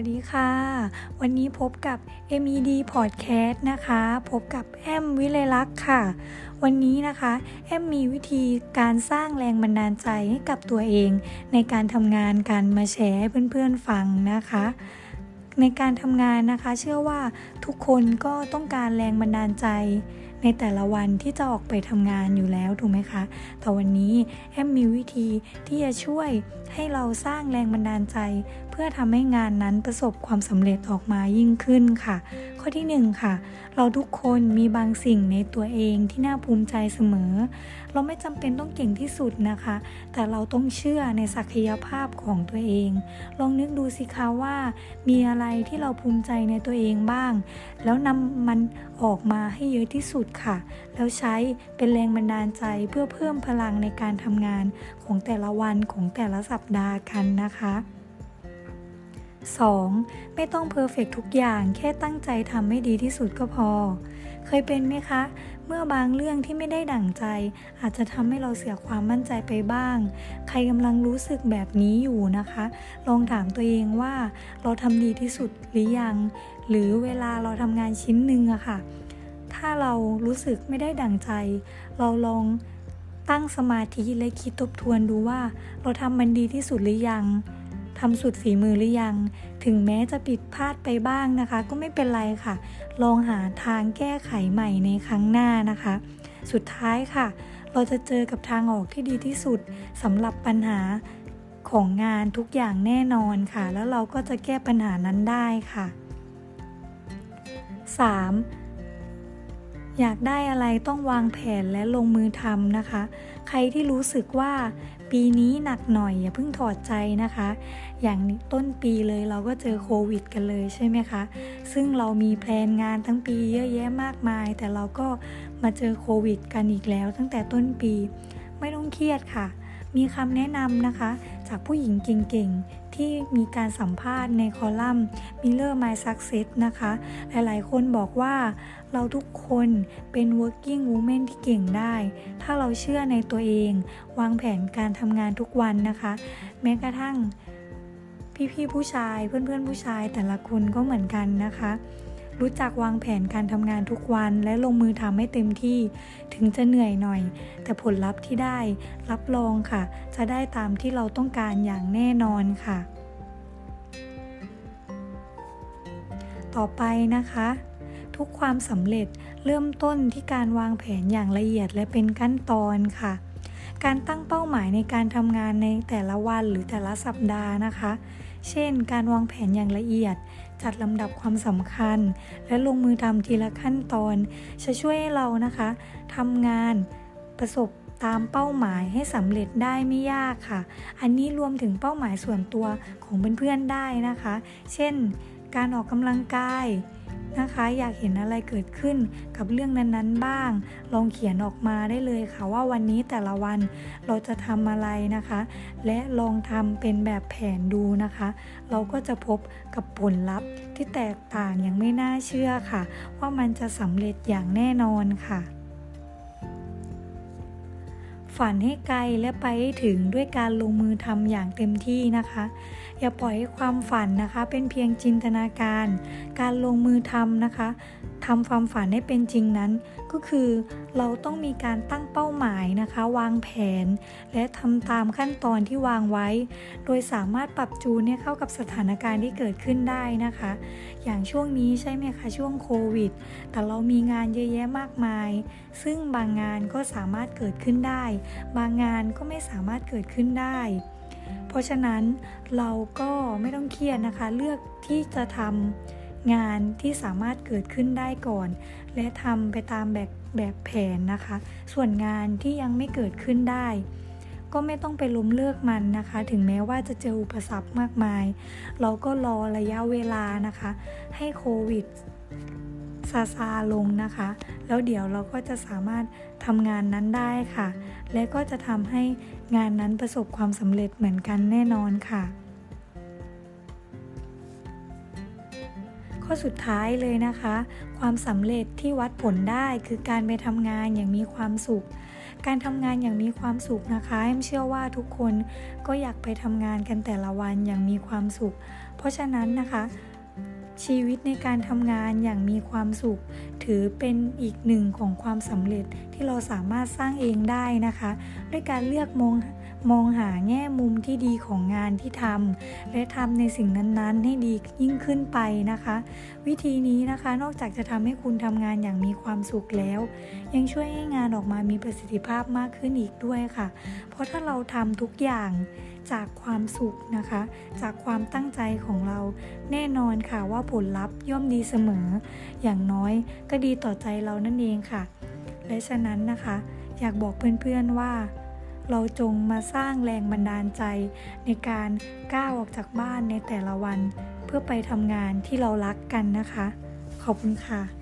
วัสดีค่ะ วันนี้พบกับ MED Podcast นะคะ พบกับแอมวิเลลักษ์ค่ะ วันนี้นะคะ แอมมีวิธีการสร้างแรงบันดาลใจให้กับตัวเอง ในการทำงานการมาแชร์ให้เพื่อนๆฟังนะคะ ในการทำงานนะคะ เชื่อว่าทุกคนก็ต้องการแรงบันดาลใจ ในแต่ละวันที่จะออกไปทำงานอยู่แล้วถูกไหมคะ แต่วันนี้แอมมีวิธีที่จะช่วยให้เราสร้างแรงบันดาลใจ เพื่อทำให้งานนั้นประสบความสำเร็จออกมายิ่งขึ้นค่ะ ข้อที่ 1 ค่ะ เราทุกคนมีบางสิ่งในตัวเองที่น่าภูมิใจเสมอ เราไม่จำเป็นต้องเก่งที่สุดนะคะ แต่เราต้องเชื่อในศักยภาพของตัวเอง ลองนึกดูสิคะว่ามีอะไรที่เราภูมิใจในตัวเองบ้าง แล้วนำมันออกมาให้เยอะที่สุดค่ะ แล้วใช้เป็นแรงบันดาลใจเพื่อเพิ่มพลังในการทำงานของแต่ละวันของแต่ละสัปดาห์กันนะคะ 2. ไม่ต้องเพอร์เฟกทุกอย่างแค่ตั้งใจทำให้ดีที่สุดก็พอ เคยเป็นไหมคะ เมื่อบางเรื่องที่ไม่ได้ดั่งใจ อาจจะทำให้เราเสียความมั่นใจไปบ้าง ใครกำลังรู้สึกแบบนี้อยู่นะคะ ลองถามตัวเองว่า เราทำดีที่สุดหรือยัง หรือเวลาเราทำงานชิ้นหนึ่งอะค่ะ ถ้าเรารู้สึกไม่ได้ดั่งใจ เราลองตั้งสมาธิและคิดทบทวนดูว่า เราทำมันดีที่สุดหรือยัง ทำสุดฝีมือหรือยัง ถึงแม้จะผิดพลาดไปบ้างนะคะ ก็ไม่เป็นไรค่ะ ลองหาทางแก้ไขใหม่ในครั้งหน้านะคะ สุดท้ายค่ะ เราจะเจอกับทางออกที่ดีที่สุดสำหรับปัญหาของงานทุกอย่างแน่นอนค่ะ แล้วเราก็จะแก้ปัญหานั้นได้ค่ะ 3. อยากได้อะไรต้องวางแผนและลงมือทำนะคะ ใครที่รู้สึกว่าปีนี้หนักหน่อยอย่าเพิ่งถอดใจนะคะ อย่างต้นปีเลยเราก็เจอโควิดกันเลยใช่ไหมคะ ซึ่งเรามีแพลนงานทั้งปีเยอะแยะมากมาย แต่เราก็มาเจอโควิดกันอีกแล้วตั้งแต่ต้นปี ไม่ต้องเครียดค่ะ มีคำแนะนำนะคะ จากผู้หญิงเก่งๆ ที่มีการสัมภาษณ์ในคอลัมน์ Miller My Success นะคะ หลายๆ คนบอกว่าเราทุกคนเป็น working woman ที่เก่งได้ ถ้าเราเชื่อในตัวเอง วางแผนการทำงานทุกวันนะคะ แม้กระทั่งพี่ๆผู้ชายเพื่อนๆผู้ชายแต่ละคนก็เหมือนกันนะคะ รู้จักวางแผนการทำงานทุกวันและลงมือทำให้เต็มที่ ถึงจะเหนื่อยหน่อย แต่ผลลัพธ์ที่ได้รับรองค่ะ จะได้ตามที่เราต้องการอย่างแน่นอนค่ะ ต่อไปนะคะทุกความสำเร็จเริ่มต้นที่การวางแผนอย่างละเอียดและเป็นขั้นตอนค่ะ การตั้งเป้าหมายในการทำงานในแต่ละวันหรือแต่ละสัปดาห์นะคะ เช่น การวางแผนอย่างละเอียด จัดลำดับความสำคัญ และลงมือทำทีละขั้นตอน จะช่วยให้เรานะคะทำงานประสบตามเป้าหมายให้สำเร็จได้ไม่ยากค่ะ อันนี้รวมถึงเป้าหมายส่วนตัวของเพื่อนๆได้นะคะ เช่น การออกกำลังกาย นะคะ อยากเห็นอะไรเกิดขึ้นกับเรื่องนั้นๆบ้าง ลองเขียนออกมาได้เลยค่ะว่าวันนี้แต่ละวันเราจะทำอะไรนะคะ และลองทำเป็นแบบแผนดูนะคะ เราก็จะพบกับผลลัพธ์ที่แตกต่างอย่างไม่น่าเชื่อค่ะ ว่ามันจะสำเร็จอย่างแน่นอนค่ะ ฝันให้ไกลและไปให้ถึงด้วยการลงมือทำอย่างเต็มที่นะคะ อย่าปล่อยให้ความฝันนะคะ เป็นเพียงจินตนาการ การลงมือทำนะคะทำความฝันให้เป็นจริงนั้น ก็คือเราต้องมีการตั้งเป้าหมายนะคะ วางแผน และทำตามขั้นตอนที่วางไว้ โดยสามารถปรับจูนเข้ากับสถานการณ์ที่เกิดขึ้นได้นะคะ อย่างช่วงนี้ใช่ไหมคะช่วงโควิด แต่เรามีงานเยอะแยะมากมาย ซึ่งบางงานก็สามารถเกิดขึ้นได้บางงานก็ไม่สามารถเกิดขึ้นได้ เพราะฉะนั้นเราก็ไม่ต้องเครียดนะคะ เลือกที่จะทำงานที่สามารถเกิดขึ้นได้ก่อน และทำไปตามแบบแบบแผนนะคะ ส่วนงานที่ยังไม่เกิดขึ้นได้ก็ไม่ต้องไปล้มเลิกมันนะคะ ถึงแม้ว่าจะเจออุปสรรคมากมาย เราก็รอระยะเวลานะคะ ให้โควิด ซาซาลงนะคะ แล้วเดี๋ยวเราก็จะสามารถทำงานนั้นได้ค่ะ และก็จะทำให้งานนั้นประสบความสำเร็จเหมือนกันแน่นอนค่ะ ข้อสุดท้ายเลยนะคะ ความสำเร็จที่วัดผลได้คือการไปทำงานอย่างมีความสุขการทำงานอย่างมีความสุขนะคะแอมเชื่อว่าทุกคนก็อยากไปทำงานกันแต่ละวันอย่างมีความสุข เพราะฉะนั้นนะคะ ชีวิตในการทำงานอย่างมีความสุข ถือเป็นอีกหนึ่งของความสำเร็จที่เราสามารถสร้างเองได้นะคะ ด้วยการเลือกมองมองหาแง่มุมที่ดีของงานที่ทำและทำในสิ่งนั้นๆ ให้ดียิ่งขึ้นไปนะคะ วิธีนี้นะคะนอกจากจะทำให้คุณทำงานอย่างมีความสุขแล้ว ยังช่วยให้งานออกมามีประสิทธิภาพมากขึ้นอีกด้วยค่ะ เพราะถ้าเราทำทุกอย่าง จากความสุขนะคะ จากความตั้งใจของเรา แน่นอนค่ะว่าผลลัพธ์ย่อมดีเสมอ อย่างน้อยก็ดีต่อใจเรานั่นเองค่ะ และฉะนั้นนะคะ อยากบอกเพื่อนๆว่า เราจงมาสร้างแรงบันดาลใจ ในการก้าวออกจากบ้านในแต่ละวัน เพื่อไปทำงานที่เรารักกันนะคะ ขอบคุณค่ะ